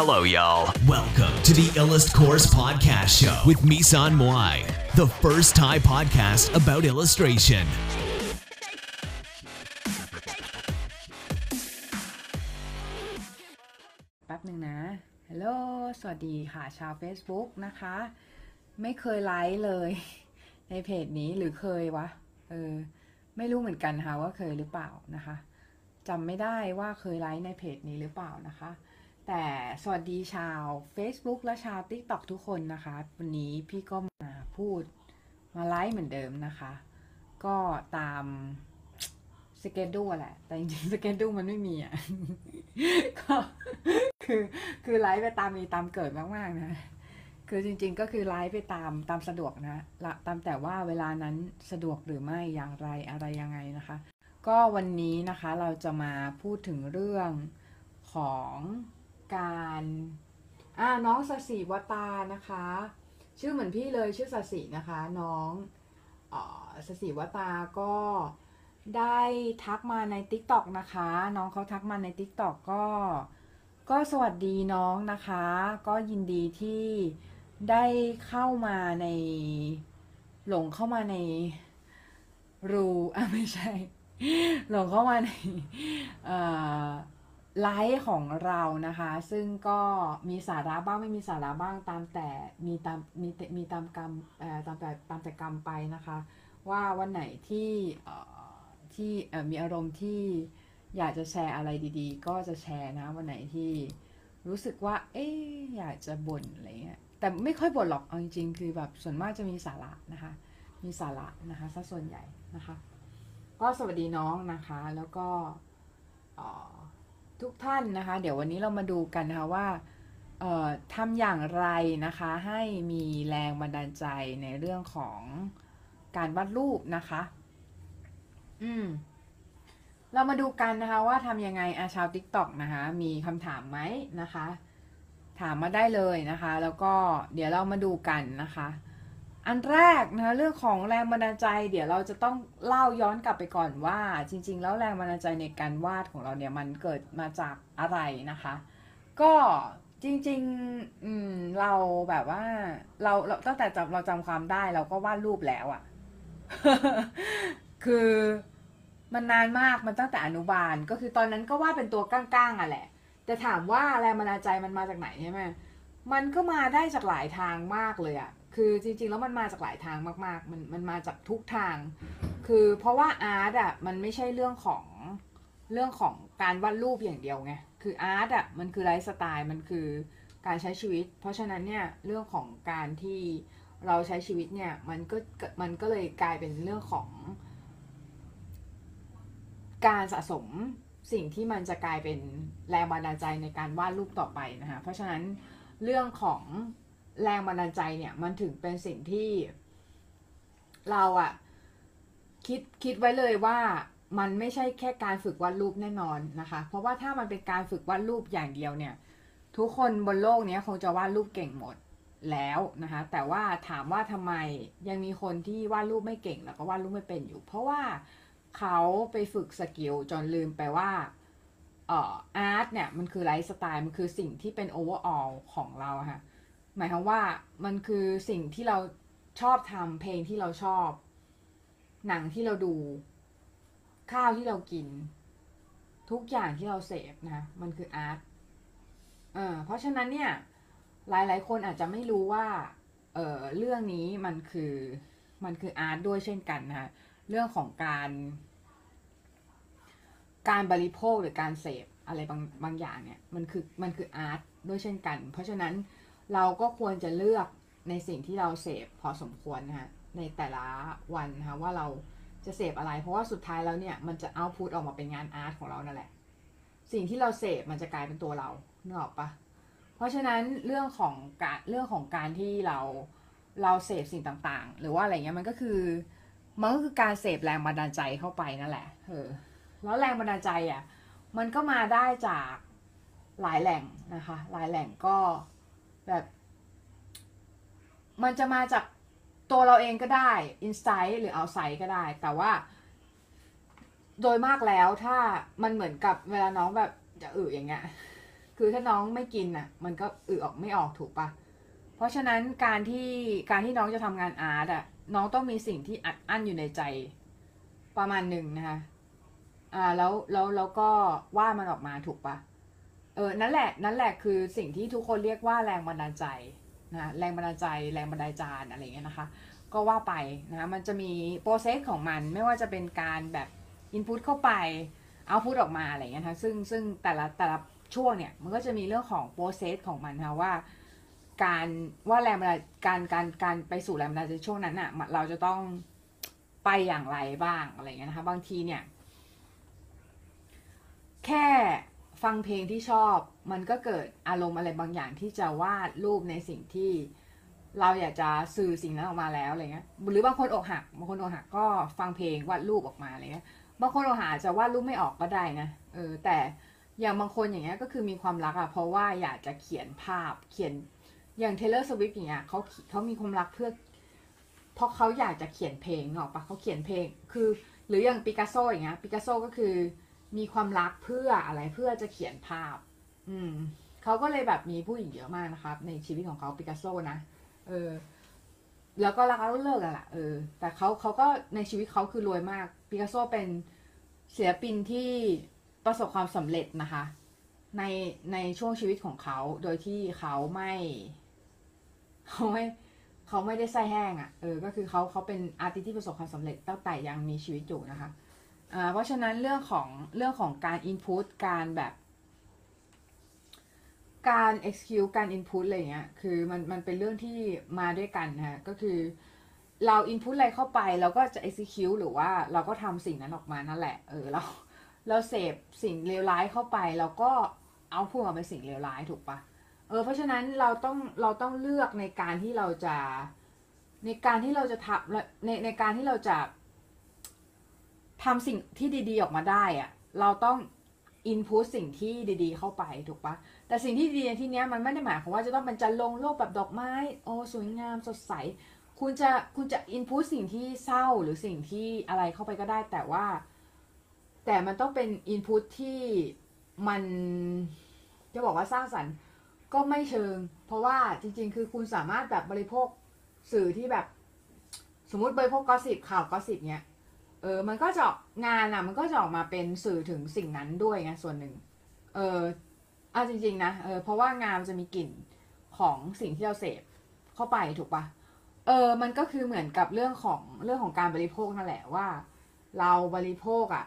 Hello, y'all. Welcome to the Illust Course Podcast Show with Misan Moai, the first Thai podcast about illustration. แป๊บหนึ่งนะฮัลโหลสวัสดีค่ะ ชาว Facebook นะคะ ไม่เคยไลฟ์เลย ในเพจนี้หรือเคยวะ เออ ไม่รู้เหมือนกันค่ะว่าเคยหรือเปล่านะคะจำไม่ได้ว่าเคยไลฟ์ในเพจนี้หรือเปล่านะคะ แต่สวัสดีชาว Facebook และชาว TikTok ทุกคนนะคะ วันนี้พี่ก็มาพูดมาไลฟ์เหมือนเดิมนะคะ ก็ตามสเกจดูแหละ แต่จริงๆสเกจดูมันไม่มีอะก็คือคือไลฟ์ไปตามมีตามเกิดมากๆนะ คือจริง ๆ ก็คือไลฟ์ไปตามตามสะดวกนะละตามแต่ว่าเวลานั้นสะดวกหรือไม่อย่างไรอะไรยังไงนะคะ ก็วันนี้นะคะเราจะมาพูดถึงเรื่องของ การอ่าน้องสสิวตานะคะ ชื่อเหมือนพี่เลยชื่อสสินะคะ น้องออสสิวตาก็ได้ทักมาใน t ิ k t o k นะคะ น้องเขาทักมาใน t ิ k t o k ก็ ก็สวัสดีน้องนะคะ ก็ยินดีที่ได้เข้ามาในหลงเข้ามาในรูอะไม่ใช่ หลงเข้ามาในเอ่อ ไลฟ์ของเรานะคะ ซึ่งก็มีสาระบ้างไม่มีสาระบ้างตามแต่มีตามมีแต่มีตามกรรมเอ่อตามแต่ตามแต่กรรมไปนะคะ ว่าวันไหนที่เอ่อที่เอ่อมีอารมณ์ที่อยากจะแชร์อะไรดีๆ ก็จะแชร์นะวันไหนที่รู้สึกว่า เอ๊อยากจะบ่นอะไรเงี้ยแต่ไม่ค่อยบ่นหรอกเอาจริงๆคือแบบส่วนมากจะมีสาระนะคะ มีสาระนะคะซะส่วนใหญ่นะคะ ก็สวัสดีน้องนะคะแล้วก็เอ่อ ทุกท่านนะคะ เดี๋ยววันนี้เรามาดูกันนะคะว่าเอ่อทำอย่างไรนะคะให้มีแรงบันดาลใจในเรื่องของการวาดรูปนะคะ อืม เรามาดูกันนะคะ ว่าทำยังไงอาชาว t ิ k t o k นะคะ มีคำถามไหมนะคะ ถามมาได้เลยนะคะ แล้วก็เดี๋ยวเรามาดูกันนะคะ อันแรกนะเรื่องของแรงบันดาลใจ เดี๋ยวเราจะต้องเล่าย้อนกลับไปก่อนว่า จริง ๆ แล้วแรงบันดาลใจในการวาดของเราเนี่ยมันเกิดมาจากอะไรนะคะ ก็จริงๆอืมเราแบบว่าเราเราตั้งแต่จำเราจำความได้เราก็วาดรูปแล้วอะคือมันนานมากมันตั้งแต่อนุบาล ก็คือตอนนั้นก็วาดเป็นตัวก้างๆอะแหละ แต่ถามว่าแรงบันดาลใจมันมาจากไหนใช่ไหมมันก็มาได้จากหลายทางมากเลยอะ คือจริงๆ แล้วมันมาจากหลายทางมาก ๆ มันมันมาจากทุกทาง คือเพราะว่าอาร์ตอะมันไม่ใช่เรื่องของเรื่องของการวาดรูปอย่างเดียวไง คืออาร์ตอะมันคือไลฟ์สไตล์มันคือการใช้ชีวิต เพราะฉะนั้นเนี่ยเรื่องของการที่เราใช้ชีวิตเนี่ยมันก็มันก็เลยกลายเป็นเรื่องของ การสะสมสิ่งที่มันจะกลายเป็นแรงบันดาลใจในการวาดรูปต่อไปนะคะเพราะฉะนั้นเรื่องของ แรงบันดาลใจเนี่ยมันถึงเป็นสิ่งที่ เราอะคิดคิดไว้เลยว่ามันไม่ใช่แค่การฝึกวาดรูปแน่นอนนะคะ เพราะว่าถ้ามันเป็นการฝึกวาดรูปอย่างเดียวเนี่ย ทุกคนบนโลกนี้คงจะวาดรูปเก่งหมดแล้วนะคะ แต่ว่าถามว่าทำไมยังมีคนที่วาดรูปไม่เก่งแล้วก็วาดรูปไม่เป็นอยู่ เพราะว่าเขาไปฝึก skill จนลืมไปว่าเออ art เนี่ยมันคือไลฟ์สไตล์มันคือสิ่งที่เป็น overall ของเราค่ะ หมายความว่ามันคือสิ่งที่เราชอบทำเพลงที่เราชอบ หนังที่เราดู ข้าวที่เรากิน ทุกอย่างที่เราเสพนะ มันคืออาร์ตเออเพราะฉะนั้นเนี่ย หลายๆ คนอาจจะไม่รู้ว่า เออเรื่องนี้มันคือ มันคืออาร์ตด้วยเช่นกันนะคะเรื่องของการ การบริโภคหรือการเสพอะไรบางบางอย่างเนี่ย มันคือมันคืออาร์ตด้วยเช่นกัน เพราะฉะนั้น เราก็ควรจะเลือกในสิ่งที่เราเสพพอสมควรนะคะในแต่ละวันนะคะว่าเราจะเสพอะไร เพราะว่าสุดท้ายแล้วเนี่ยมันจะเอาพุทออกมาเป็นงานอาร์ตของเรานั่นแหละ สิ่งที่เราเสพมันจะกลายเป็นตัวเราเนออกปะเพราะฉะนั้นเรื่องของการเรื่องของการที่เราเราเสพสิ่งต่างๆ หรือว่าอะไรเงี้ยมันก็คือมันก็คือการเสพแรงบันดาลใจเข้าไปนั่นแหละเออแล้วแรงบันดาลใจอะมันก็มาได้จากหลายแหล่งนะคะ หลายแหล่งก็ แบบ มันจะมาจากตัวเราเองก็ได้อินไซต์หรือเอาไซต์ก็ได้ แต่ว่า โดยมากแล้วถ้ามันเหมือนกับเวลาน้องแบบจะอึอย่างเงี้ยคือถ้าน้องไม่กินอะ มันก็อึออกไม่ออกถูกปะเพราะฉะนั้นการที่การที่น้องจะทำงานอาร์ตอะ น้องต้องมีสิ่งที่อัดอั้นอยู่ในใจประมาณหนึ่งนะคะอ่าแล้วแล้วแล้วก็ว่ามันออกมาถูกปะ เออนั่นแหละนั่นแหละคือสิ่งที่ทุกคนเรียกว่าแรงบันดาลใจนะแรงบันดาลใจแรงบันดาลจานอะไรเงี้ยนะคะ ก็ว่าไปนะะมันจะมี process ของมันไม่ว่าจะเป็นการแบบ input เข้าไป output ออกมาอะไรเงี้ยนะคะซึ่งซึ่งแต่ละแต่ละช่วงเนี่ยมันก็จะมีเรื่องของ process ของมันนะะว่าการว่าแรงบันดาลการการการไปสู่แรงบันดาลใจช่วงนั้นอะ่ะเราจะต้องไปอย่างไรบ้างอะไรเงี้ยนะคะบางทีเนี่ย แค่ ฟังเพลงที่ชอบมันก็เกิดอารมณ์อะไรบางอย่างที่จะวาดรูปในสิ่งที่เราอยากจะสื่อสิ่งนั้นออกมาแล้วอะไรเงี้ยหรือบางคนอกหักบางคนอกหักก็ฟังเพลงวาดรูปออกมาอะไรเงี้ยบางคนอกหักจะวาดรูปไม่ออกก็ได้นะเออแต่อย่างบางคนอย่างเงี้ยก็คือมีความรักอะเพราะว่าอยากจะเขียนภาพเขียนอย่างเทเลอร์สวิฟอย่างเงี้ยเขาเขามีความรักเพื่อเพราะเขาอยากจะเขียนเพลงเนกอะปะเขาเขียนเพลงคือ หรืออย่างปิกัสโซอย่างเงี้ยปิกัสโซก็คือ มีความรักเพื่ออะไรเพื่อจะเขียนภาพ อืมเขาก็เลยแบบมีผู้หญิงเยอะมากนะครับ ในชีวิตของเขาปิกัสโซนะเออ แล้วก็รักแล้วเลิกกันละเออ แต่เขาเขาก็ในชีวิตเขาคือรวยมากปิกัสโซเป็นศิลปินที่ประสบความสำเร็จนะคะ ในในช่วงชีวิตของเขาโดยที่เขาไม่เขาไม่เขาไม่ได้ไส้แห้งอะ่ะเออ ก็คือเขาเขาเป็นอาร์ติที่ประสบความสำเร็จตั้งแต่ยังมีชีวิตอยู่นะคะ เพราะฉะนั้นเรื่องของเรื่องของการ input การแบบ การ execute การ input อะไรเงี้ยคือมันมันเป็นเรื่องที่มาด้วยกันนะก็คือเรา input อะไรเข้าไปเราก็จะ execute หรือว่าเราก็ทำสิ่งนั้นออกมานั่นแหละเออเราเราเสพสิ่งเลวร้ายเข้าไปเราก็เอาพูดมาเป็นสิ่งเลวร้ายถูกปะเออเพราะฉะนั้นเราต้องเราต้องเลือกในการที่เราจะในการที่เราจะทำในในการที่เราจะ ทำสิ่งที่ดีๆออกมาได้อะเราต้องอินพุตสิ่งที่ดีๆ เข้าไปถูกปะแต่สิ่งที่ดีในที่เนี้ยมันไม่ได้หมายความว่าจะต้องเป็นจันลงโลกแบบดอกไม้โอ้สวยงามสดใส คุณจะคุณจะอินพุตสิ่งที่เศร้าหรือสิ่งที่อะไรเข้าไปก็ได้ แต่ว่า แต่มันต้องเป็นอินพุตที่มันจะบอกว่าสร้างสรรค์ก็ไม่เชิง เพราะว่าจริง ๆ คือคุณสามารถแบบบริโภคสื่อที่แบบ สมมติบริโภคกอสิบข่าวกอสิบเนี้ย เออ มันก็จะงานอะ มันก็จะออกมาเป็นสื่อถึงสิ่งนั้นด้วยไงส่วนหนึ่ง เออเอาจริงๆนะ เออ เพราะว่างานมันจะมีกลิ่นของสิ่งที่เราเสพเข้าไปถูกปะเออ มันก็คือเหมือนกับเรื่องของเรื่องของการบริโภคนั่นแหละว่า เราบริโภคอะ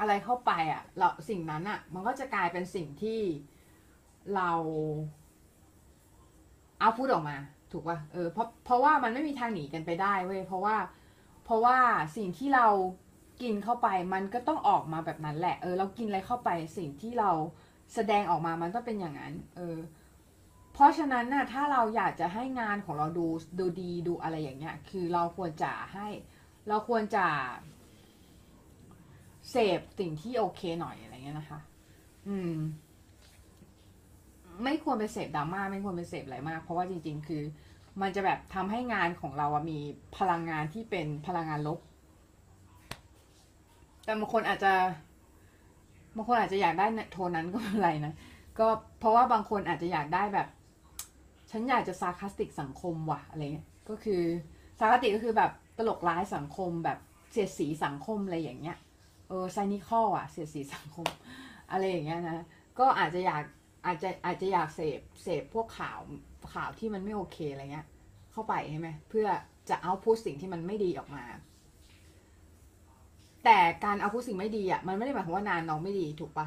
อะไรเข้าไปอะเราสิ่งนั้นอะมันก็จะกลายเป็นสิ่งที่เราเอาพูดออกมา ถูกป่ะเออเพราะเพราะว่ามันไม่มีทางหนีกันไปได้เว้ยเพราะว่า ราะว่าสิ่งที่เรากินเข้าไปมันก็ต้องออกมาแบบนั้นแหละ เออ เรากินอะไรเข้าไปสิ่งที่เราแสดงออกมามันต้องเป็นอย่างนั้น เออ เพราะฉะนั้นน่ะถ้าเราอยากจะให้งานของเราดูดูดีดูอะไรอย่างเงี้ย คือเราควรจะให้ เราควรจะเสพสิ่งที่โอเคหน่อยอะไรเงี้ยนะคะ อืม ไม่ควรไปเสพดราม่าไม่ควรไปเสพอะไรมาก เพราะว่าจริง ๆ คือ มันจะแบบทำให้งานของเราอะมีพลังงานที่เป็นพลังงานลบ แต่บางคนอาจจะบางคนอาจจะอยากได้โทนนั้นก็ไม่เป็นไรนะ ก็เพราะว่าบางคนอาจจะอยากได้แบบ ฉันอยากจะซาคาสติกสังคมว่ะอะไรเงี้ย ก็คือซาคาสติกก็คือแบบตลกร้ายสังคมแบบเสียดสีสังคมอะไรอย่างเงี้ย เออไซนิคอลอะเสียดสีสังคม อะไรอย่างเงี้ยนะ ก็อาจจะอยากอาจจะอาจจะอยากเสพเสพพวกข่าว ข่าวที่มันไม่โอเคอะไรเงี้ย เข้าไปใช่ไหมเพื่อจะเอาพูดสิ่งที่มันไม่ดีออกมา แต่การเอาพูดสิ่งไม่ดีอะมันไม่ได้หมายความว่านานน้องไม่ดีถูกปะ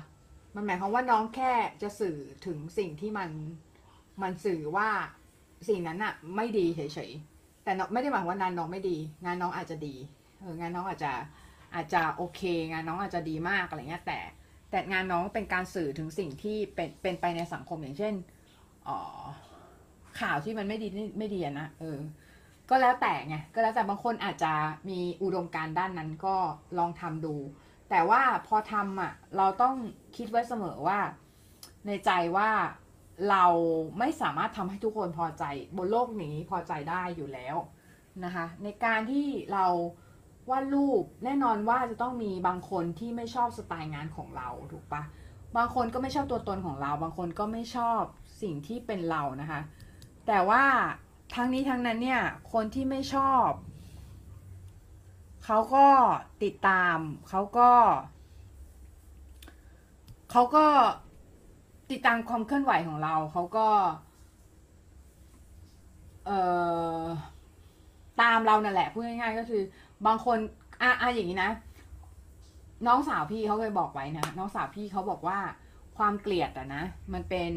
มันหมายความว่าน้องแค่จะสื่อถึงสิ่งที่มันมันสื่อว่าสิ่งนั้นอะไม่ดีเฉยๆแต่ไม่ได้หมายความว่านานน้องไม่ดี งานน้องอาจจะดีเอองานน้องอาจจะอาจจะโอเค งานน้องอาจจะดีมากอะไรเงี้ยแต่แต่งานน้องเป็นการสื่อถึงสิ่งที่เป็นเป็นไปในสังคมอย่างเช่นอ๋อ ข่าวที่มันไม่ดีไม่ดีนะเออ ก็แล้วแต่ไงก็แล้วแต่บางคนอาจจะมีอุดมการณ์ด้านนั้นก็ลองทำดู แต่ว่าพอทำอะ เราต้องคิดไว้เสมอว่า ในใจว่าเราไม่สามารถทำให้ทุกคนพอใจบนโลกนี้พอใจได้อยู่แล้วนะคะ ในการที่เราวาดรูปแน่นอนว่าจะต้องมีบางคนที่ไม่ชอบสไตล์งานของเราถูกปะบางคนก็ไม่ชอบตัวตนของเรา บางคนก็ไม่ชอบสิ่งที่เป็นเรานะคะ แต่ว่าทั้งนี้ทั้งนั้นเนี่ย คนที่ไม่ชอบ เขาก็ติดตาม เขาก็ เขาก็ติดตามความเคลื่อนไหวของเรา เขาก็ เอ่อ ตามเรานั่นแหละพูดง่ายๆก็คือ บางคนอะอะอย่างนี้นะ น้องสาวพี่เขาเคยบอกไว้นะ น้องสาวพี่เขาบอกว่าความเกลียดอะนะ มันเป็น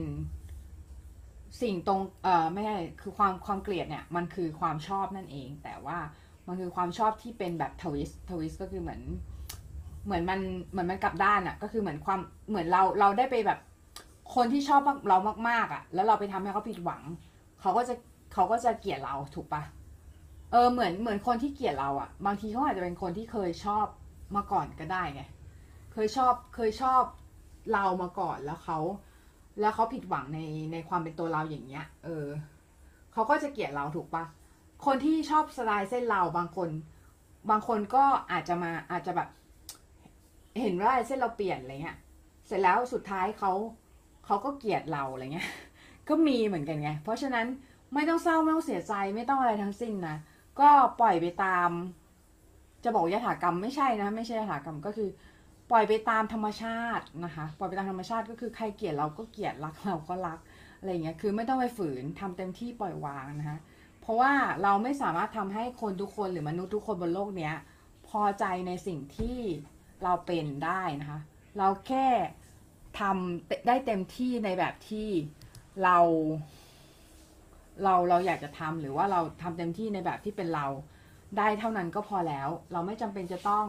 สิ่งตรงเอ่อไม่ใช่คือความความเกลียดเนี่ยมันคือความชอบนั่นเอง แต่ว่ามันคือความชอบที่เป็นแบบทวิสทวิสก็คือเหมือน เหมือนมันเหมือนมันกลับด้านอะก็คือเหมือนความเหมือนเราเราได้ไปแบบคนที่ชอบเรามากๆอะแล้วเราไปทำให้เขาผิดหวังเขาก็จะเขาก็จะเกลียดเราถูกปะเออเหมือนเหมือนคนที่เกลียดเราอะ บางทีเขาอาจจะเป็นคนที่เคยชอบมาก่อนก็ได้ไงเคยชอบเคยชอบเรามาก่อนแล้วเขา แล้วเขาผิดหวังในในความเป็นตัวเราอย่างเงี้ย เออเขาก็จะเกลียดเราถูกปะคนที่ชอบสไตล์เส้นเราบางคน บางคนก็อาจจะมาอาจจะแบบ เห็นว่าเส้นเราเปลี่ยนอะไรเงี้ย เสร็จแล้วสุดท้ายเขาเขาก็เกลียดเราอะไรเงี้ย ก็มีเหมือนกันไง เพราะฉะนั้นไม่ต้องเศร้าไม่ต้องเสียใจไม่ต้องอะไรทั้งสิ้นนะ ก็ปล่อยไปตาม จะบอกยถากรรมไม่ใช่นะ ไม่ใช่ยถากรรมก็คือ ปล่อยไปตามธรรมชาตินะคะ ปล่อยไปตามธรรมชาติก็คือใครเกลียดเราก็เกลียดรักเราก็รักอะไรเงี้ย คือไม่ต้องไปฝืนทำเต็มที่ปล่อยวางนะคะ เพราะว่าเราไม่สามารถทำให้คนทุกคนหรือมนุษย์ทุกคนบนโลกเนี้ยพอใจในสิ่งที่เราเป็นได้นะคะ เราแค่ทำได้เต็มที่ในแบบที่เรา เราเราอยากจะทำหรือว่าเราทำเต็มที่ในแบบที่เป็นเราได้เท่านั้นก็พอแล้ว เราไม่จำเป็นจะต้อง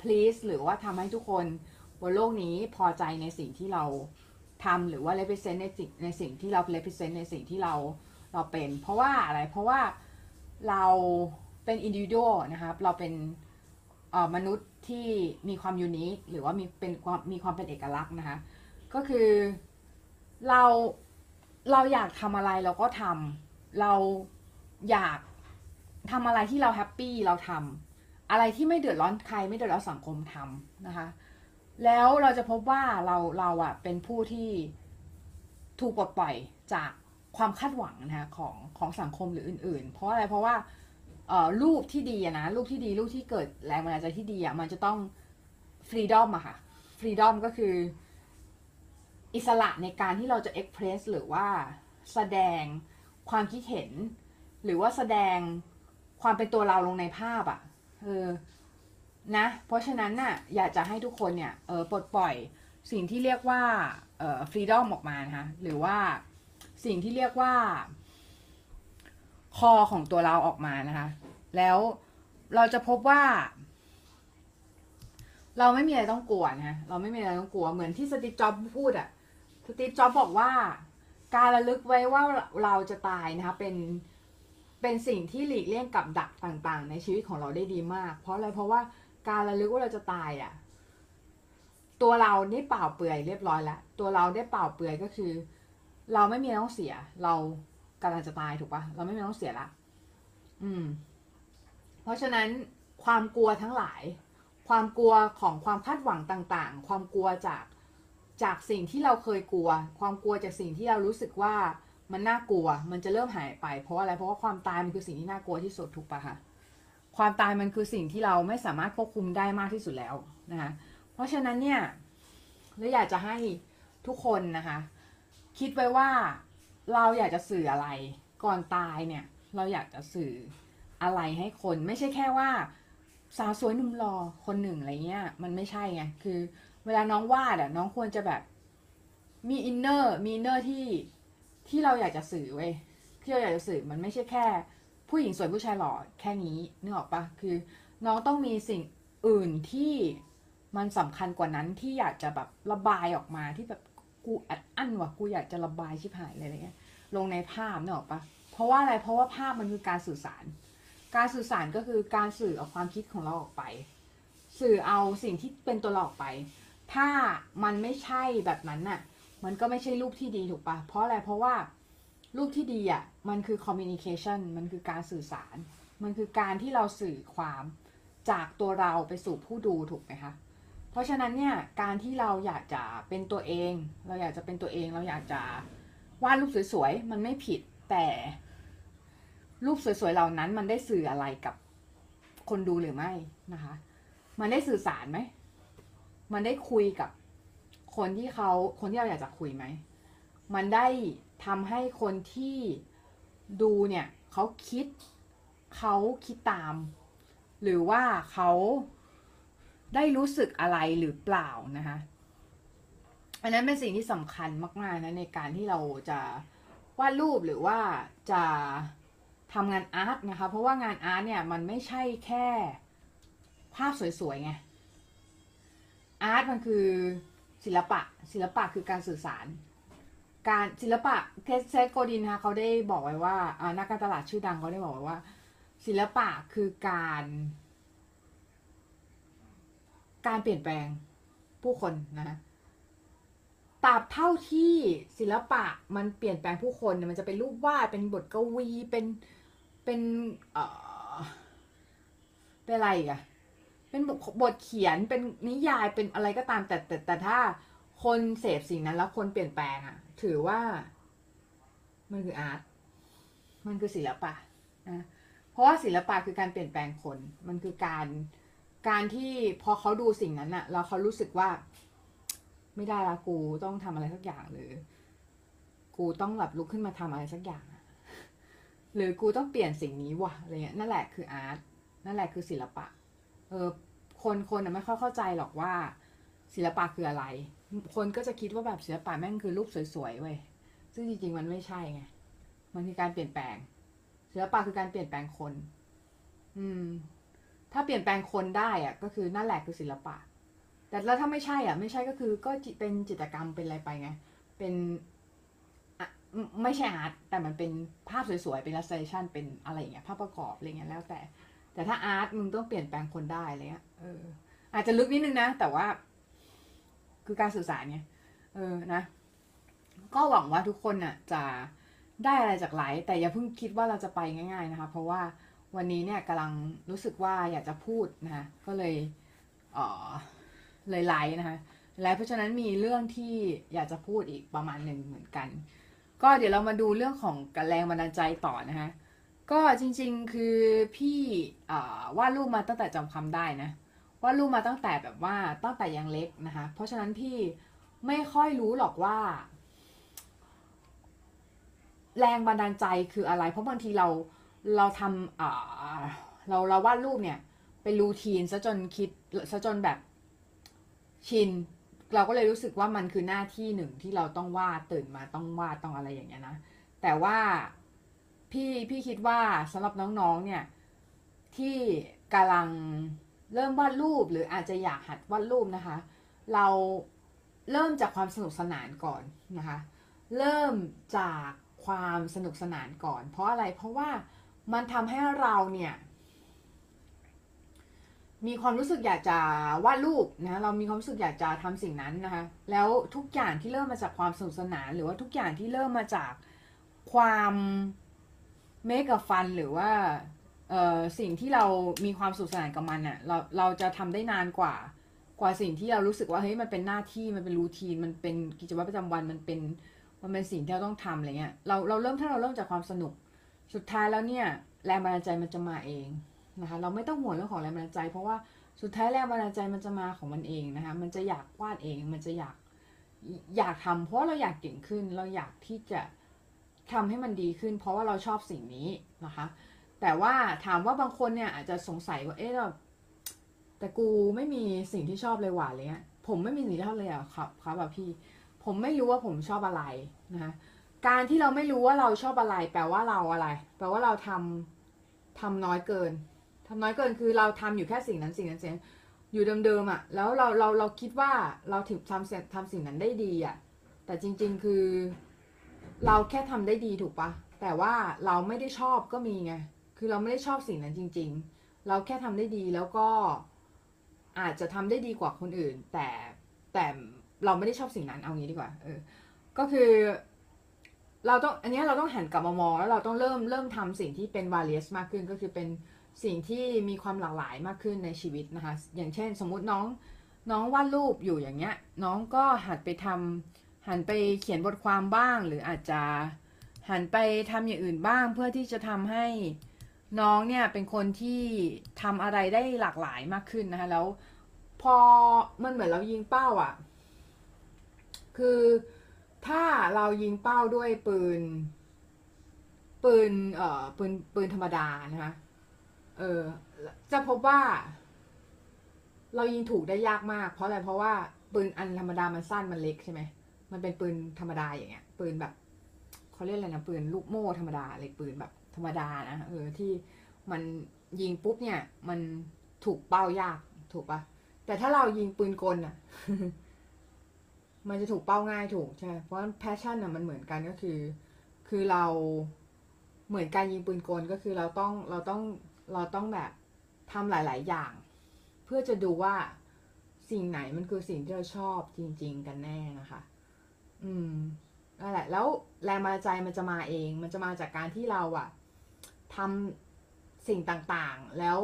please หรือว่าทำให้ทุกคนบนโลกนี้พอใจในสิ่งที่เราทำหรือว่า represent ในสิ่งในสิ่งที่เรา represent ในสิ่งที่เราเราเป็น เพราะว่าอะไรเพราะว่าเราเป็น individual นะครับ เราเป็นมนุษย์ที่มีความยูนิคหรือว่ามีเป็นความมีความเป็นเอกลักษณ์นะคะ ก็คือเราเราอยากทำอะไรเราก็ทำเราอยากทำอะไรที่เราแฮปปี้เราทำ อะไรที่ไม่เดือดร้อนใครไม่เดือดร้อนสังคมทำนะคะ แล้วเราจะพบว่าเราเราอะเป็นผู้ที่ถูกปลดปล่อยจากความคาดหวังนะคะของของสังคมหรืออื่น ๆ เพราะอะไรเพราะว่าเอ่อรูปที่ดีนะรูปที่ดีรูปที่เกิดแรงบันดาลใจที่ดีอะมันจะต้องfreedom อะค่ะ freedom ก็คือ อิสระในการที่เราจะ express หรือว่าแสดงความคิดเห็น หรือว่าแสดงความเป็นตัวเราลงในภาพอะ เออนะ เพราะฉะนั้นน่ะอยากจะให้ทุกคนเนี่ยเออปลดปล่อยสิ่งที่เรียกว่าเอ่อ freedom ออกมานะคะหรือว่าสิ่งที่เรียกว่า core ของตัวเราออกมานะคะ แล้วเราจะพบว่า เราไม่มีอะไรต้องกลัวนะเราไม่มีอะไรต้องกลัวเหมือนที่สตีฟจ็อบพูดอะสตีฟจ็อบบอกว่า การระลึกไว้ว่าเราจะตายนะคะเป็น เป็นสิ่งที่หลีกเลี่ยงกับดักต่างๆ ในชีวิตของเราได้ดีมาก เพราะอะไรเพราะว่าการระลึกว่าเราจะตายอะตัวเราได้เปล่าเปลือยเรียบร้อยแล้วตัวเราได้เปล่าเปลือยก็คือ เราไม่มีอะไรต้องเสีย เรากำลังจะตายถูกปะเราไม่มีอะไรต้องเสียละอืม เพราะฉะนั้นความกลัวทั้งหลาย ความกลัวของความคาดหวังต่าง ๆ ความกลัวจากจากสิ่งที่เราเคยกลัว ความกลัวจากสิ่งที่เรารู้สึกว่า มันน่ากลัว มันจะเริ่มหายไป เพราะอะไร เพราะว่าความตายมันคือสิ่งที่น่ากลัวที่สุดถูกปะคะความตายมันคือสิ่งที่เราไม่สามารถควบคุมได้มากที่สุดแล้วนะคะเพราะฉะนั้นเนี่ยเราอยากจะให้ทุกคนนะคะ คิดไว้ว่าเราอยากจะสื่ออะไรก่อนตายเนี่ย เราอยากจะสื่ออะไรให้คน ไม่ใช่แค่ว่า สาวสวยหนุ่มหล่อคนหนึ่งอะไรเงี้ย มันไม่ใช่ไงคือ เวลาน้องวาดอะน้องควรจะแบบมี inner มี inner ที่ ที่เราอยากจะสื่อเว้ยที่เราอยากจะสื่อมันไม่ใช่แค่ ผู้หญิงสวยผู้ชายหล่อแค่นี้นึกออกปะคือน้องต้องมีสิ่งอื่นที่มันสำคัญกว่านั้นที่อยากจะแบบระบายออกมาที่แบบกูอัดอั้นว่ะกูอยากจะระบายชิบหายเลยอะไรเงี้ยลงในภาพนึกออกปะเพราะว่าอะไรเพราะว่าภาพมันคือการสื่อสาร การสื่อสารก็คือการสื่อเอาความคิดของเราออกไป สื่อเอาสิ่งที่เป็นตัวเราออกไป ถ้ามันไม่ใช่แบบนั้นน่ะ มันก็ไม่ใช่รูปที่ดีถูกปะเพราะอะไรเพราะว่ารูปที่ดีอะมันคือ communication มันคือการสื่อสาร มันคือการที่เราสื่อความจากตัวเราไปสู่ผู้ดูถูกไหมคะเพราะฉะนั้นเนี่ยการที่เราอยากจะเป็นตัวเอง เราอยากจะเป็นตัวเองเราอยากจะวาดรูปสวยๆมันไม่ผิดแต่รูปสวยๆเหล่านั้นมันได้สื่ออะไรกับคนดูหรือไม่นะคะ มันได้สื่อสารไหม มันได้คุยกับ คนที่เขาคนที่เราอยากจะคุยไหม มันได้ทำให้คนที่ดูเนี่ยเขาคิดเขาคิดตาม หรือว่าเขาได้รู้สึกอะไรหรือเปล่านะคะอันนั้นเป็นสิ่งที่สำคัญมากๆนะในการที่เราจะวาดรูปหรือว่าจะทำงานอาร์ตนะคะ เพราะว่างานอาร์ตเนี่ยมันไม่ใช่แค่ภาพสวยๆไง อาร์ตมันคือ ศิลปะ ศิลปะคือการสื่อสาร การศิลปะเคสเซตโกดินนะคะเขาได้บอกไว้ว่านักการตลาดชื่อดังเขาได้บอกไว้ว่า ศิลปะคือการ การเปลี่ยนแปลงผู้คนนะตราบเท่าที่ศิลปะมันเปลี่ยนแปลงผู้คนเนี่ยมันจะเป็นรูปวาดเป็นบทกวีเป็นเป็นเอ่อเป็นอะไรอีกอะ เป็นบทเขียนเป็นนิยายเป็นอะไรก็ตามแต่แต่แต่ถ้าคนเสพสิ่งนั้นแล้วคนเปลี่ยนแปลงอะถือว่า มันคืออาร์ตมันคือศิลปะนะเพราะว่าศิลปะคือการเปลี่ยนแปลงคนมันคือการการที่พอเขาดูสิ่งนั้นอะแล้วเขารู้สึกว่า ไม่ได้ละกูต้องทำอะไรสักอย่างหรือ กูต้องแบบลุกขึ้นมาทำอะไรสักอย่างหรือกูต้องเปลี่ยนสิ่งนี้วะอะไรเงี้ยนั่นแหละคืออาร์ตนั่นแหละคือศิลปะ เออ คนคนไม่ค่อยเข้าใจหรอกว่า ศิลปะคืออะไร คนก็จะคิดว่าแบบศิลปะแม่งคือรูปสวยๆเว้ยซึ่งจริงๆมันไม่ใช่ไงมันคือการเปลี่ยนแปลง ศิลปะคือการเปลี่ยนแปลงคน อืม ถ้าเปลี่ยนแปลงคนได้อะก็คือนั่นแหละคือศิลปะ แต่แล้วถ้าไม่ใช่อะ ไม่ใช่ก็คือก็เป็นจิตรกรรมเป็นอะไรไปไง เป็นไม่ใช่อาร์ตแต่มันเป็นภาพสวยๆ เป็นลัสเซชันเป็นอะไรอย่างเงี้ย ภาพประกอบอะไรเงี้ยแล้วแต่ แต่ถ้าอาร์ตมึงต้องเปลี่ยนแปลงคนได้เงี้ยเออ อาจจะลึกนิดนึงนะ แต่ว่า คือการสื่อสารไงเออนะ ก็หวังว่าทุกคนน่ะ จะได้อะไรจากไลฟ์แต่อย่าเพิ่งคิดว่าเราจะไปง่าย ๆ นะคะ เพราะว่าวันนี้เนี่ยกำลังรู้สึกว่าอยากจะพูดนะคะก็เลยเออเลยไลฟ์นะคะไลฟ์เพราะฉะนั้นมีเรื่องที่อยากจะพูดอีกประมาณหนึ่งเหมือนกัน ก็เดี๋ยวเรามาดูเรื่องของกแรงบันดาลใจต่อนะคะ ก็จริงๆ คือพี่วาดรูปมาตั้งแต่จำคำได้นะวาดรูปมาตั้งแต่แบบว่าตั้งแต่ยังเล็กนะคะ เพราะฉะนั้นพี่ไม่ค่อยรู้หรอกว่า แรงบันดาลใจคืออะไร เพราะบางทีเราเราทำเราเราวาดรูปเนี่ยเป็นรูทีนซะจนคิดซะจนแบบชินเราก็เลยรู้สึกว่ามันคือหน้าที่หนึ่งที่เราต้องวาดตื่นมาต้องวาดต้องอะไรอย่างเงี้ยนะแต่ว่า พี่พี่คิดว่าสำหรับน้องๆเนี่ยที่กำลังเริ่มวาดรูปหรืออาจจะอยากหัดวาดรูปนะคะ เราเริ่มจากความสนุกสนานก่อนนะคะ เริ่มจากความสนุกสนานก่อน เพราะอะไรเพราะว่ามันทำให้เราเนี่ย มีความรู้สึกอยากจะวาดรูปนะเรามีความรู้สึกอยากจะทำสิ่งนั้นนะคะ แล้วทุกอย่างที่เริ่มมาจากความสนุกสนาน หรือว่าทุกอย่างที่เริ่มมาจากความ เมกับฟันหรือว่าเอ่อสิ่งที่เรามีความสุขสนานกับมันเน่ะเราเราจะทำได้นานกว่า กว่าสิ่งที่เรารู้สึกว่าเฮ้ยมันเป็นหน้าที่มันเป็นรูทีนมันเป็นกิจวัตรประจำวันมันเป็นมันเป็นสิ่งที่เราต้องทำอะไรเงี้ยเราเราเริ่มถ้าเราเริ่มจากความสนุกสุดท้ายแล้วเนี่ยแรงบันดาลใจมันจะมาเองนะคะเราไม่ต้องห่วงเรื่องของแรงบันดาลใจ เพราะว่าสุดท้ายแรงบันดาลใจมันจะมาของมันเองนะคะมันจะอยากวาดเองมันจะอยากอยากทำเพราะเราอยากเก่งขึ้น เราอยากที่จะ ทำให้มันดีขึ้น เพราะว่าเราชอบสิ่งนี้นะคะ แต่ว่าถามว่าบางคนเนี่ยอาจจะสงสัยว่าเอ๊ะเราแต่กูไม่มีสิ่งที่ชอบเลยหว่าเลยเงี้ยผมไม่มีสิ่งที่ชอบเลยอะครับครับแบบพี่ ผมไม่รู้ว่าผมชอบอะไรนะคะการที่เราไม่รู้ว่าเราชอบอะไร แปลว่าเราอะไร แปลว่าเราทำทำน้อยเกินทำน้อยเกินคือเราทำอยู่แค่สิ่งนั้นสิ่งนั้นสิ่งนั้นอยู่เดิมๆอะ่ะ แล้วเราเราเราคิดว่าเราถึงทำเสร็จทำสิ่งนั้นได้ดีอะ่ะ แต่จริง ๆ คือ เราแค่ทำได้ดีถูกปะแต่ว่าเราไม่ได้ชอบก็มีไงคือเราไม่ได้ชอบสิ่งนั้นจริง ๆ เราแค่ทำได้ดีแล้วก็อาจจะทำได้ดีกว่าคนอื่น แต่แต่เราไม่ได้ชอบสิ่งนั้นเอางี้ดีกว่า เออ ก็คือ เราต้องอันนี้เราต้องหันกลับมามองแล้วเราต้องเริ่มเริ่มทำสิ่งที่เป็น various มากขึ้นก็คือเป็นสิ่งที่มีความหลากหลายมากขึ้นในชีวิตนะคะ อย่างเช่น สมมุติน้องน้องวาดรูปอยู่อย่างเงี้ย น้องก็หัดไปทำ หันไปเขียนบทความบ้าง หรืออาจจะหันไปทำอย่างอื่นบ้าง เพื่อที่จะทำให้น้องเนี่ยเป็นคนที่ทำอะไรได้หลากหลายมากขึ้นนะคะแล้วพอมันเหมือนเรายิงเป้าอะ่ะ คือถ้าเรายิงเป้าด้วยปืน ปืนเอ่อปืนปืนธรรมดานะคะเออจะพบว่า เรายิงถูกได้ยากมาก เพราะอะไรเพราะว่าปืนอันธรรมดามันสั้นมันเล็กใช่ไหม มันเป็นปืนธรรมดาอย่างเงี้ย ปืนแบบเขาเรียกอะไรนะปืนลูกโม่ธรรมดาเล็กปืนแบบธรรมดานะเออที่มันยิงปุ๊บเนี่ย มันถูกเป้ายากถูกปะแต่ถ้าเรายิงปืนกลอะมันจะถูกเป้าง่ายถูกใช่เพราะแพชชั่นอะมันเหมือนกันก็คือ คือเราเหมือนการยิงปืนกลก็คือเราต้องเราต้องเราต้องแบบทำหลาย ๆ อย่าง เพื่อจะดูว่าสิ่งไหนมันคือสิ่งที่เราชอบจริง ๆ กันแน่นะคะ อืมนั่นแหละ แล้วแรงบันดาลใจมันจะมาเอง มันจะมาจากการที่เราอะทำสิ่งต่างๆ แล้ว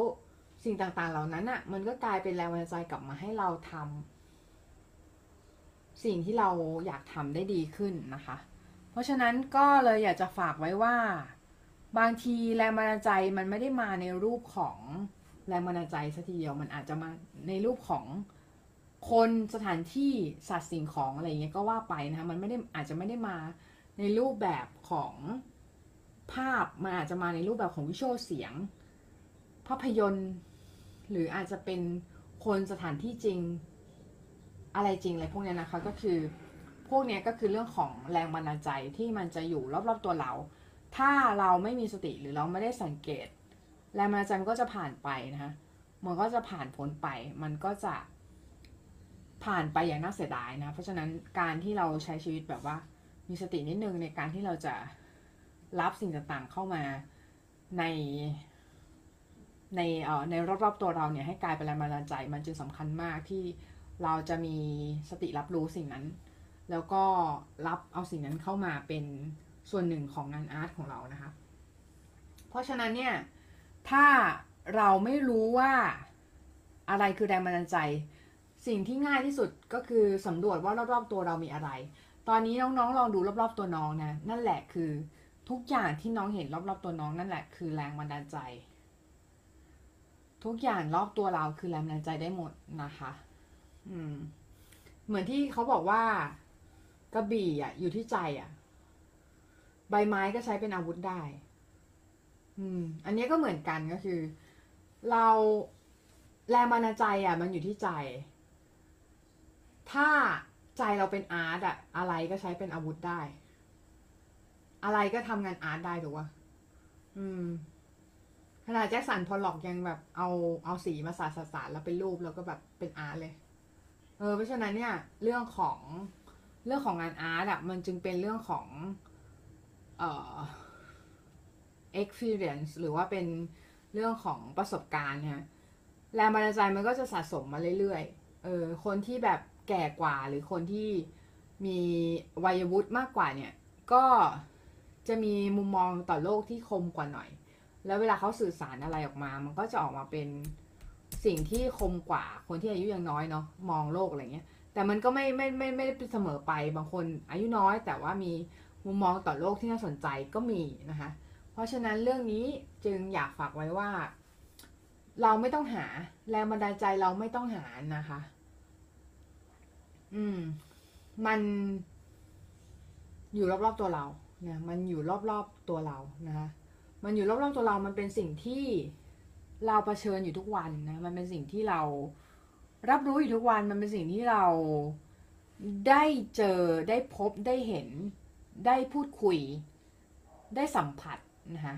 สิ่งต่างๆ เหล่านั้นอะมันก็กลายเป็นแรงบันดาลใจกลับมาให้เราทำสิ่งที่เราอยากทำได้ดีขึ้นนะคะ เพราะฉะนั้นก็เลยอยากจะฝากไว้ว่า บางทีแรงบันดาลใจมันไม่ได้มาในรูปของแรงบันดาลใจสัทีเดียวมันอาจจะมาในรูปของ คนสถานที่สัตว์สิ่งของอะไรเงี้ยก็ว่าไปนะคะมันไม่ได้อาจจะไม่ได้มาในรูปแบบของภาพมันอาจจะมาในรูปแบบของวิชวลเสียง ภาพยนตร์ หรืออาจจะเป็นคนสถานที่จริงอะไรจริงอะไรพวกนี้นะคะก็คือพวกนี้ก็คือเรื่องของแรงบันดาลใจที่มันจะอยู่รอบๆตัวเรา ถ้าเราไม่มีสติหรือเราไม่ได้สังเกต แรงบันดาลใจมันก็จะผ่านไปนะคะมันก็จะผ่านพ้นไป มันก็จะ ผ่านไปอย่างน่าเสียดายนะ เพราะฉะนั้นการที่เราใช้ชีวิตแบบว่า มีสตินิดนึงในการที่เราจะรับสิ่งต่างๆเข้ามาในในเอ่อในรอบๆตัวเราเนี่ยให้กลายเป็นแรงบันดาลใจ มันจึงสำคัญมากที่เราจะมีสติรับรู้สิ่งนั้น แล้วก็รับเอาสิ่งนั้นเข้ามาเป็นส่วนหนึ่งของงานอาร์ตของเรานะคะ เพราะฉะนั้นเนี่ยถ้าเราไม่รู้ว่าอะไรคือแรงบันดาลใจ สิ่งที่ง่ายที่สุดก็คือสำรวจว่ารอบๆตัวเรามีอะไร ตอนนี้น้องๆลองดูรอบๆตัวน้องนะ นั่นแหละคือทุกอย่างที่น้องเห็นรอบๆตัวน้องนั่นแหละคือแรงบันดาลใจ ทุกอย่างรอบตัวเราคือแรงบันดาลใจได้หมดนะคะ อืม เหมือนที่เขาบอกว่ากระบี่อะ อยู่ที่ใจอะ ใบไม้ก็ใช้เป็นอาวุธได้ อืม อันนี้ก็เหมือนกันก็คือ เราแรงบันดาลใจอะ มันอยู่ที่ใจ ถ้าใจเราเป็น art อะอะไรก็ใช้เป็นอาวุธได้ อะไรก็ทำงาน art ได้ถูกปะอืมขนาดแจ็คสันพอลล็อกยังแบบเอาเอาสีมาสาดสาดแล้วเป็นรูปแล้วก็แบบเป็น art เลย เออเพราะฉะนั้นเนี่ย เรื่องของเรื่องของงาน art อะมันจึงเป็นเรื่องของ เอ่อ experience หรือว่าเป็นเรื่องของประสบการณ์นะฮะแรงบันดาลใจมันก็จะสะสมมาเรื่อยๆ เออ คนที่แบบ แก่กว่าหรือคนที่มีวัยวุฒิมากกว่าเนี่ย ก็จะมีมุมมองต่อโลกที่คมกว่าหน่อย แล้วเวลาเขาสื่อสารอะไรออกมา มันก็จะออกมาเป็นสิ่งที่คมกว่าคนที่อายุยังน้อยเนาะมองโลกอะไรเงี้ย แต่มันก็ไม่ไม่ไม่ไม่ได้เสมอไปบางคนอายุน้อย แต่ว่ามีมุมมองต่อโลกที่น่าสนใจก็มีนะคะ เพราะฉะนั้นเรื่องนี้จึงอยากฝากไว้ว่า เราไม่ต้องหาแรงบันดาลใจเราไม่ต้องหานะคะ อืม มันอยู่รอบๆตัวเรานะมันอยู่รอบๆตัวเรานะคะมันอยู่รอบๆตัวเรา มันเป็นสิ่งที่เราเผชิญอยู่ทุกวันนะ มันเป็นสิ่งที่เรารับรู้อยู่ทุกวัน มันเป็นสิ่งที่เราได้เจอ ได้พบ ได้เห็น ได้พูดคุย ได้สัมผัสนะคะ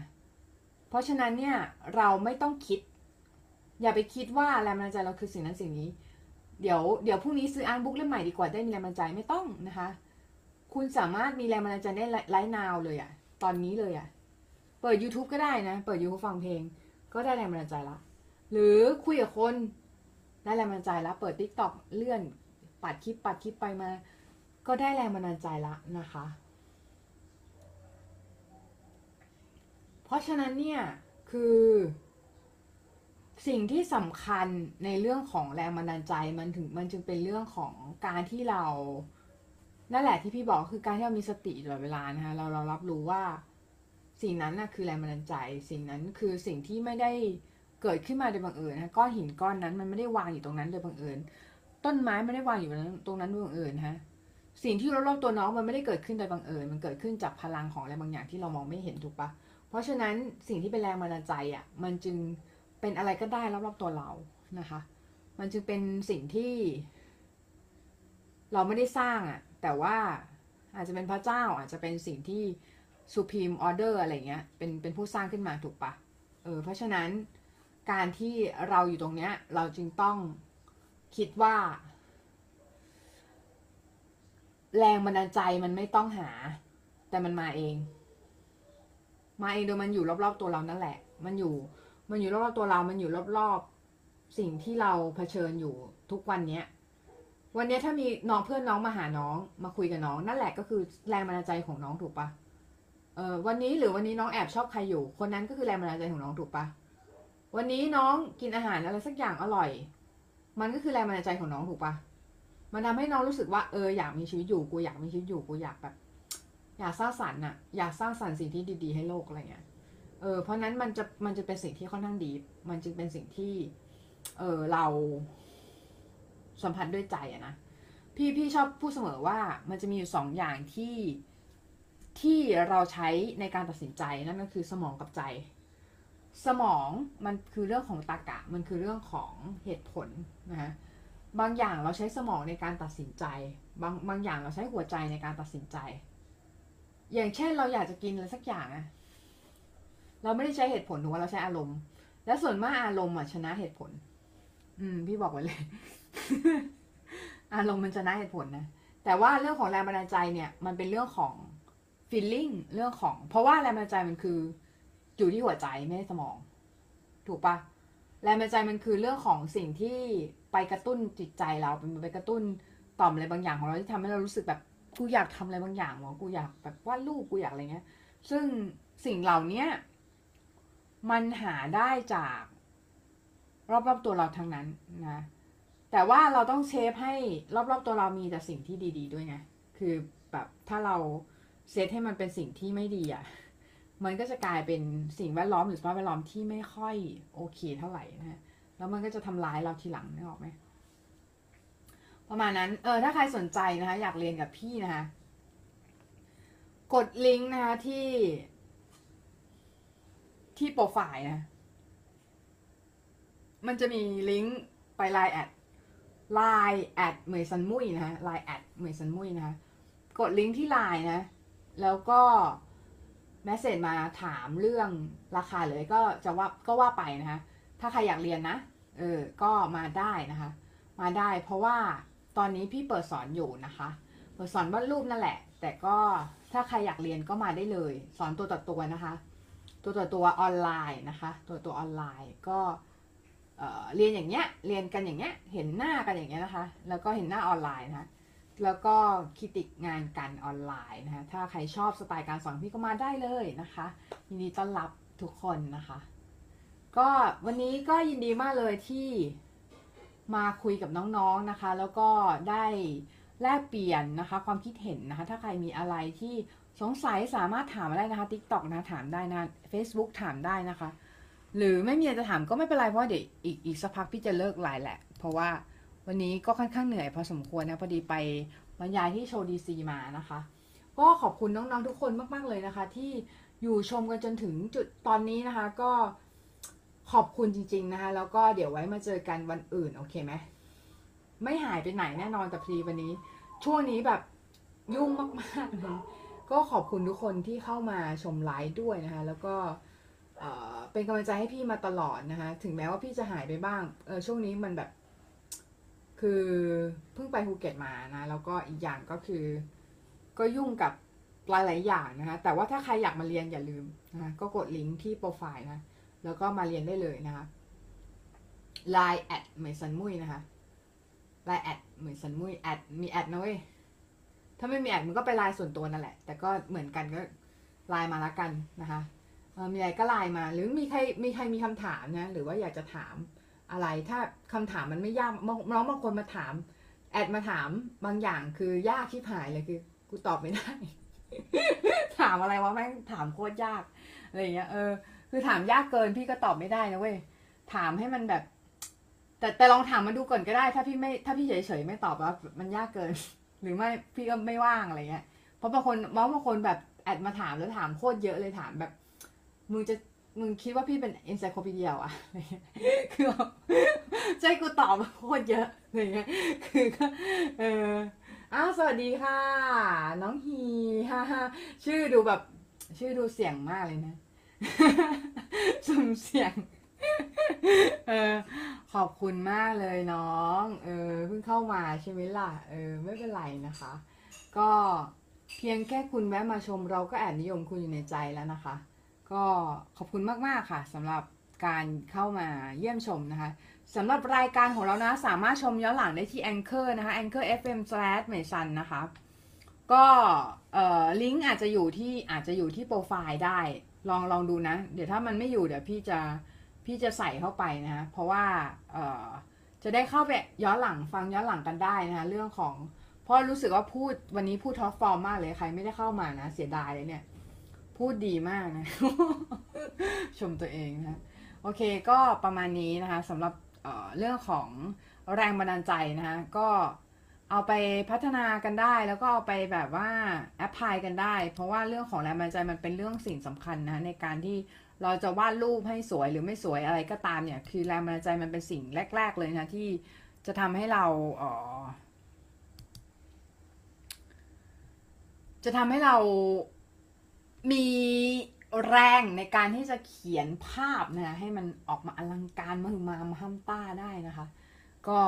เพราะฉะนั้นเนี่ย เราไม่ต้องคิด อย่าไปคิดว่าแรงบันดาลใจเราคือสิ่งนั้นสิ่งนี้ เดี๋ยวเดี๋ยวพรุ่งนี้ซื้ออ่านบุ๊กเล่มใหม่ดีกว่าได้มีแรงบันดาลใจไม่ต้องนะคะ คุณสามารถมีแรงบันดาลใจได้ไลฟ์นาวเลยอะตอนนี้เลยอะเปิด YouTube ก็ได้นะ เปิด YouTube ฟังเพลง ก็ได้แรงบันดาลใจละ หรือคุยกับคนได้แรงบันดาลใจละ เปิด t ิ k t o k เลื่อน ปัดคลิปปัดคลิปไปมา ก็ได้แรงบันดาลใจละนะคะ เพราะฉะนั้นเนี่ยคือ สิ่งที่สำคัญในเรื่องของแรงบันดาลใจมันถึงมันจึงเป็นเรื่องของการที่เรา นั่นแหละที่พี่บอกคือการที่เรามีสติตลอดเวลานะคะเราเรารับรู้ว่า สิ่งนั้นนะคือแรงบันดาลใจ สิ่งนั้นคือสิ่งที่ไม่ได้เกิดขึ้นมาโดยบังเอิญนะก้อนหินก้อนนั้นมันไม่ได้วางอยู่ตรงนั้นโดยบังเอิญต้นไม้ไม่ได้วางอยู่ตรงนั้นโดยบังเอิญฮะสิ่งที่รอบๆตัวน้องมันไม่ได้เกิดขึ้นโดยบังเอิญมันเกิดขึ้นจากพลังของอะไรบางอย่างที่เรามองไม่เห็นถูกปะเพราะฉะนั้นสิ่งที่เป็นแรงบันดาลใจอะมันจึง เป็นอะไรก็ได้รอบๆตัวเรานะคะ มันจึงเป็นสิ่งที่ เราไม่ได้สร้างอะ แต่ว่าอาจจะเป็นพระเจ้าอาจจะเป็นสิ่งที่ supreme order อะไรเงี้ย เป็นเป็นผู้สร้างขึ้นมาถูกปะเออเพราะฉะนั้นการที่เราอยู่ตรงเนี้ย เราจึงต้องคิดว่า แรงบันดาลใจมันไม่ต้องหา แต่มันมาเอง มาเองโดยมันอยู่รอบๆตัวเรานั่นแหละ มันอยู่ มันอยู่รอบๆตัวเรา มันอยู่รอบๆสิ่งที่เราเผชิญอยู่ทุกวันเนี้ย วันนี้ถ้ามีน้องเพื่อนน้องมาหาน้อง มาคุยกับน้อง นั่นแหละก็คือแรงบันดาลใจของน้องถูกปะเออวันนี้หรือวันนี้น้องแอบชอบใครอยู่ คนนั้นก็คือแรงบันดาลใจของน้องถูกปะวันนี้น้องกินอาหารอะไรสักอย่างอร่อย มันก็คือแรงบันดาลใจของน้องถูกปะมันทำให้น้องรู้สึกว่าเอออยากมีชีวิตอยู่กูอยากมีชีวิตอยู่กูอยากแบบ อยากสร้างสรรค์น่ะอยากสร้างสรรค์สิ่งที่ดี ๆ ให้โลกอะไรเงี้ย ออเพราะนั้นมันจะมันจะเป็นสิ่งที่ค่อนข้างดี มันจึงเป็นสิ่งที่ เออเราสัมผัสด้วยใจอะนะพี่พี่ชอบพูดเสมอว่ามันจะมีอยู่สองอย่างที่ที่เราใช้ในการตัดสินใจนั่นก็คือสมองกับใจ สมองมันคือเรื่องของตรรกะ มันคือเรื่องของเหตุผลนะฮะบางอย่างเราใช้สมองในการตัดสินใจ บางบางอย่างเราใช้หัวใจในการตัดสินใจ อย่างเช่นเราอยากจะกินอะไรสักอย่างอะ เราไม่ได้ใช้เหตุผลหรือว่าเราใช้อารมณ์ และส่วนมากอารมณ์อะชนะเหตุผล อืม พี่บอกไว้เลย อารมณ์มันชนะเหตุผลนะแต่ว่าเรื่องของแรงบันดาลใจเนี่ย มันเป็นเรื่องของ feeling เรื่องของ เพราะว่าแรงบันดาลใจมันคืออยู่ที่หัวใจไม่ใช่สมอง ถูกปะแรงบันดาลใจมันคือเรื่องของสิ่งที่ไปกระตุ้นจิตใจเราเป็นไปกระตุ้นต่อมอะไรบางอย่างของเราที่ทำให้เรารู้สึกแบบกูอยากทำอะไรบางอย่างวะกูอยากแบบวาดรูปกูอยากอะไรเงี้ย ซึ่งสิ่งเหล่าเนี้ย มันหาได้จากรอบๆตัวเราทั้งนั้นนะ แต่ว่าเราต้องเชฟให้รอบๆตัวเรามีแต่สิ่งที่ดี ๆ ด้วยไง คือแบบถ้าเราเซตให้มันเป็นสิ่งที่ไม่ดีอะ มันก็จะกลายเป็นสิ่งแวดล้อมหรือสภาพแวดล้อมที่ไม่ค่อยโอเคเท่าไหร่นะฮะแล้วมันก็จะทำร้ายเราทีหลังนึกออกไหมประมาณนั้น เออ ถ้าใครสนใจนะคะ อยากเรียนกับพี่นะคะ กดลิงก์นะคะที่ ที่โปรไฟล์นะ มันจะมีลิงก์ไปไลน์แอดไลน์แอดเหมยซันมุยนะฮะไลน์แอดเหมยซันมุยนะคะกดลิงก์ที่ไลน์นะ แล้วก็ message มาถามเรื่องราคาเลยก็จะว่าก็ว่าไปนะคะ ถ้าใครอยากเรียนนะ เออ ก็มาได้นะคะ มาได้เพราะว่าตอนนี้พี่เปิดสอนอยู่นะคะ เปิดสอนวาดรูปนั่นแหละ แต่ก็ถ้าใครอยากเรียนก็มาได้เลย สอนตัวต่อตัวนะคะ ตัวต่อตัวออนไลน์นะคะ ตัวตัวออนไลน์ก็เรียนอย่างเงี้ย เรียนกันอย่างเงี้ย เห็นหน้ากันอย่างเงี้ยนะคะ แล้วก็เห็นหน้าออนไลน์นะคะแล้วก็คิติกงานกันออนไลน์นะคะ ถ้าใครชอบสไตล์การสอนพี่ก็มาได้เลยนะคะยินดีต้อนรับทุกคนนะคะ ก็วันนี้ก็ยินดีมากเลยที่มาคุยกับน้องๆนะคะ แล้วก็ได้แลกเปลี่ยนนะคะ ความคิดเห็นนะคะ ถ้าใครมีอะไรที่ สงสัยสามารถถามมาได้นะคะ TikTok นะถามได้นะ Facebook ถามได้นะคะ หรือไม่มีอะไรจะถามก็ไม่เป็นไรเพราะเดี๋ยวอีกอีกสักพักพี่จะเลิกไลน์แหละ เพราะว่าวันนี้ก็ค่อนข้างเหนื่อยพอสมควรนะพอดีไปบรรยายที่โชว์ดีซีมานะคะ ก็ขอบคุณน้องๆทุกคนมากๆเลยนะคะ ที่อยู่ชมกันจนถึงจุดตอนนี้นะคะ ก็ขอบคุณจริง ๆนะคะ แล้วก็เดี๋ยวไว้มาเจอกันวันอื่นโอเคไหมไม่หายไปไหนแน่นอนแต่พรีวันนี้ ช่วงนี้แบบยุ่งมากๆเลย ก็ขอบคุณทุกคนที่เข้ามาชมไลฟ์ด้วยนะคะ แล้วก็เป็นกำลังใจให้พี่มาตลอดนะคะ ถึงแม้ว่าพี่จะหายไปบ้างเออช่วงนี้มันแบบ คือเพิ่งไปภูเก็ตมานะ แล้วก็อีกอย่างก็คือ ก็ยุ่งกับหลายๆอย่างนะคะ แต่ว่าถ้าใครอยากมาเรียนอย่าลืมนะคะก็กดลิงก์ที่โปรไฟล์นะ แล้วก็มาเรียนได้เลยนะคะ Line แอดเหมยสันมุยนะคะ Line แอดเหมยสันมุยแอดมีแอดนะเว้ย ถ้าไม่มีแอดมันก็ไปไลน์ส่วนตัวนั่นแหละ แต่ก็เหมือนกันก็ไลน์มาละกันนะคะมีอะไรก็ไลน์มา หรือมีใครมีใครมีคำถามนะหรือว่าอยากจะถามอะไรถ้าคำถามมันไม่ยากบางน้องบางคนมาถาม แอดมาถามบางอย่างคือยากที่หายเลยคือกูตอบไม่ได้ ถามอะไรวะแม่งถามโคตรยากอะไรเงี้ยเออคือถามยากเกินพี่ก็ตอบไม่ได้นะเว้ยถามให้มันแบบ แต่แต่ลองถามมาดูก่อนก็ได้ ถ้าพี่ไม่ถ้าพี่เฉยๆไม่ตอบว่ามันยากเกิน หรือไม่พี่ก็ไม่ว่างอะไรเงี้ย เพราะบางคนบางบางคนแบบแอดมาถามแล้วถามโคตรเยอะเลยถามแบบ มึงจะมึงคิดว่าพี่เป็น e n ไซโค p ีเดียอะอะไรเงี้ยคือใช่กูตอบโคตรเยอะอะไรเงี้ย คือก็เอออ้าวสวัสดีค่ะ น้องฮีฮ่าฮ่าชื่อดูแบบ ชื่อดูเสียงมากเลยนะสุ่มเสียง เออขอบคุณมากเลยน้อง เออเพิ่งเข้ามาใช่ไหมล่ะ เออ ไม่เป็นไรนะคะ ก็เพียงแค่คุณแวะมาชมเราก็แอบนิยมคุณอยู่ในใจแล้วนะคะ ก็ขอบคุณมากๆค่ะสำหรับการเข้ามาเยี่ยมชมนะคะสำหรับรายการของเรานะ สามารถชมย้อนหลังได้ที่ Anchor นะคะ Anchor FM slash เมซันนะคะ ก็เอ่อลิงก์อาจจะอยู่ที่อาจจะอยู่ที่โปรไฟล์ได้ ลองลองดูนะ เดี๋ยวถ้ามันไม่อยู่เดี๋ยวพี่จะ พี่จะใส่เข้าไปนะคะเพราะว่าเออจะได้เข้าไปย้อนหลังฟังย้อนหลังกันได้นะคะเรื่องของเพราะรู้สึกว่าพูดวันนี้พูด top form มากเลยใครไม่ได้เข้ามานะเสียดายเลยเนี่ย พูดดีมากนะ ชมตัวเองนะโอเคก็ประมาณนี้นะคะสำหรับเเรื่องของแรงบันดาลใจนะคะก็เอาไปพัฒนากันได้ แล้วก็เอาไปแบบว่าแอพพลายกันได้ เพราะว่าเรื่องของแรงบันดาลใจมันเป็นเรื่องสิ่งสำคัญนะในการที่ เราจะวาดรูปให้สวยหรือไม่สวยอะไรก็ตามเนี่ย คือแรงบันดาลใจมันเป็นสิ่งแรก ๆ เลยนะที่จะทำให้เราเออจะทำให้เรามีแรงในการที่จะเขียนภาพนะให้มันออกมาอลังการมหึมามาห้ามต้าได้นะคะ ก็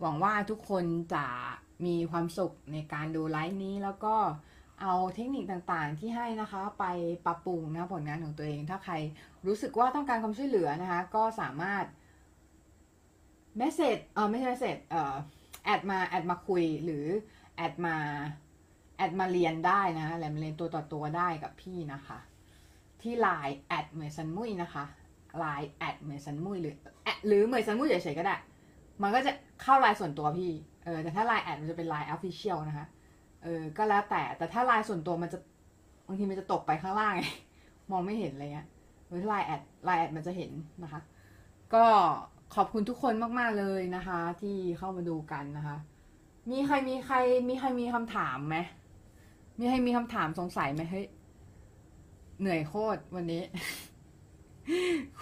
หวังว่าทุกคนจะมีความสุขในการดูไลฟ์นี้แล้วก็ เอาเทคนิคต่างๆที่ให้นะคะไปปรับปรุงนะผลงานของตัวเอง ถ้าใครรู้สึกว่าต้องการความช่วยเหลือนะคะ ก็สามารถเมสเซจเออไม่ใช่เมสเซจเอ่อแอดมาแอดมาคุยหรือแอดมาแอดมาเรียนได้นะแหลมเรียนตัวต่อตัวได้กับพี่นะคะ ที่ Line แอดเหมยซันมุยนะคะ Line แอดเหมยซันมุยหรือแอดหรือเหมยซันมุยเฉยๆก็ได้ มันก็จะเข้าไลน์ส่วนตัวพี่เออแต่ถ้า Line แอดมันจะเป็น Line Official นะคะ เออก็แล้วแต่แต่ถ้า Line ส่วนตัวมันจะบางทีมันจะตกไปข้างล่างไงมองไม่เห็นอะไรเงี้ยหรือถ้า Line แอด Line แอดมันจะเห็นนะคะ ก็ขอบคุณทุกคนมากๆเลยนะคะ ที่เข้ามาดูกันนะคะ มีใครมีใครมีใครมีคำถามไหมมีใครมีคำถามสงสัยไหมเฮ้ยเหนื่อยโคตรวันนี้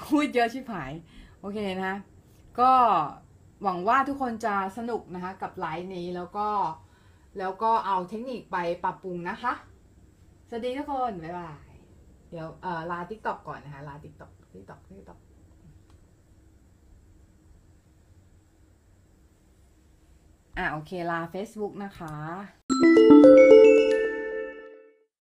พูดเยอะชิบหาย โอเคนะก็หวังว่าทุกคนจะสนุกนะคะ กับไลฟ์นี้แล้วก็ แล้วก็เอาเทคนิคไปปรับปรุงนะคะ สวัสดีทุกคน บ๊ายบาย เดี๋ยวเอ่อลา TikTok ก่อนนะคะ ลา TikTok TikTok TikTok อะโอเคลา Facebook นะคะ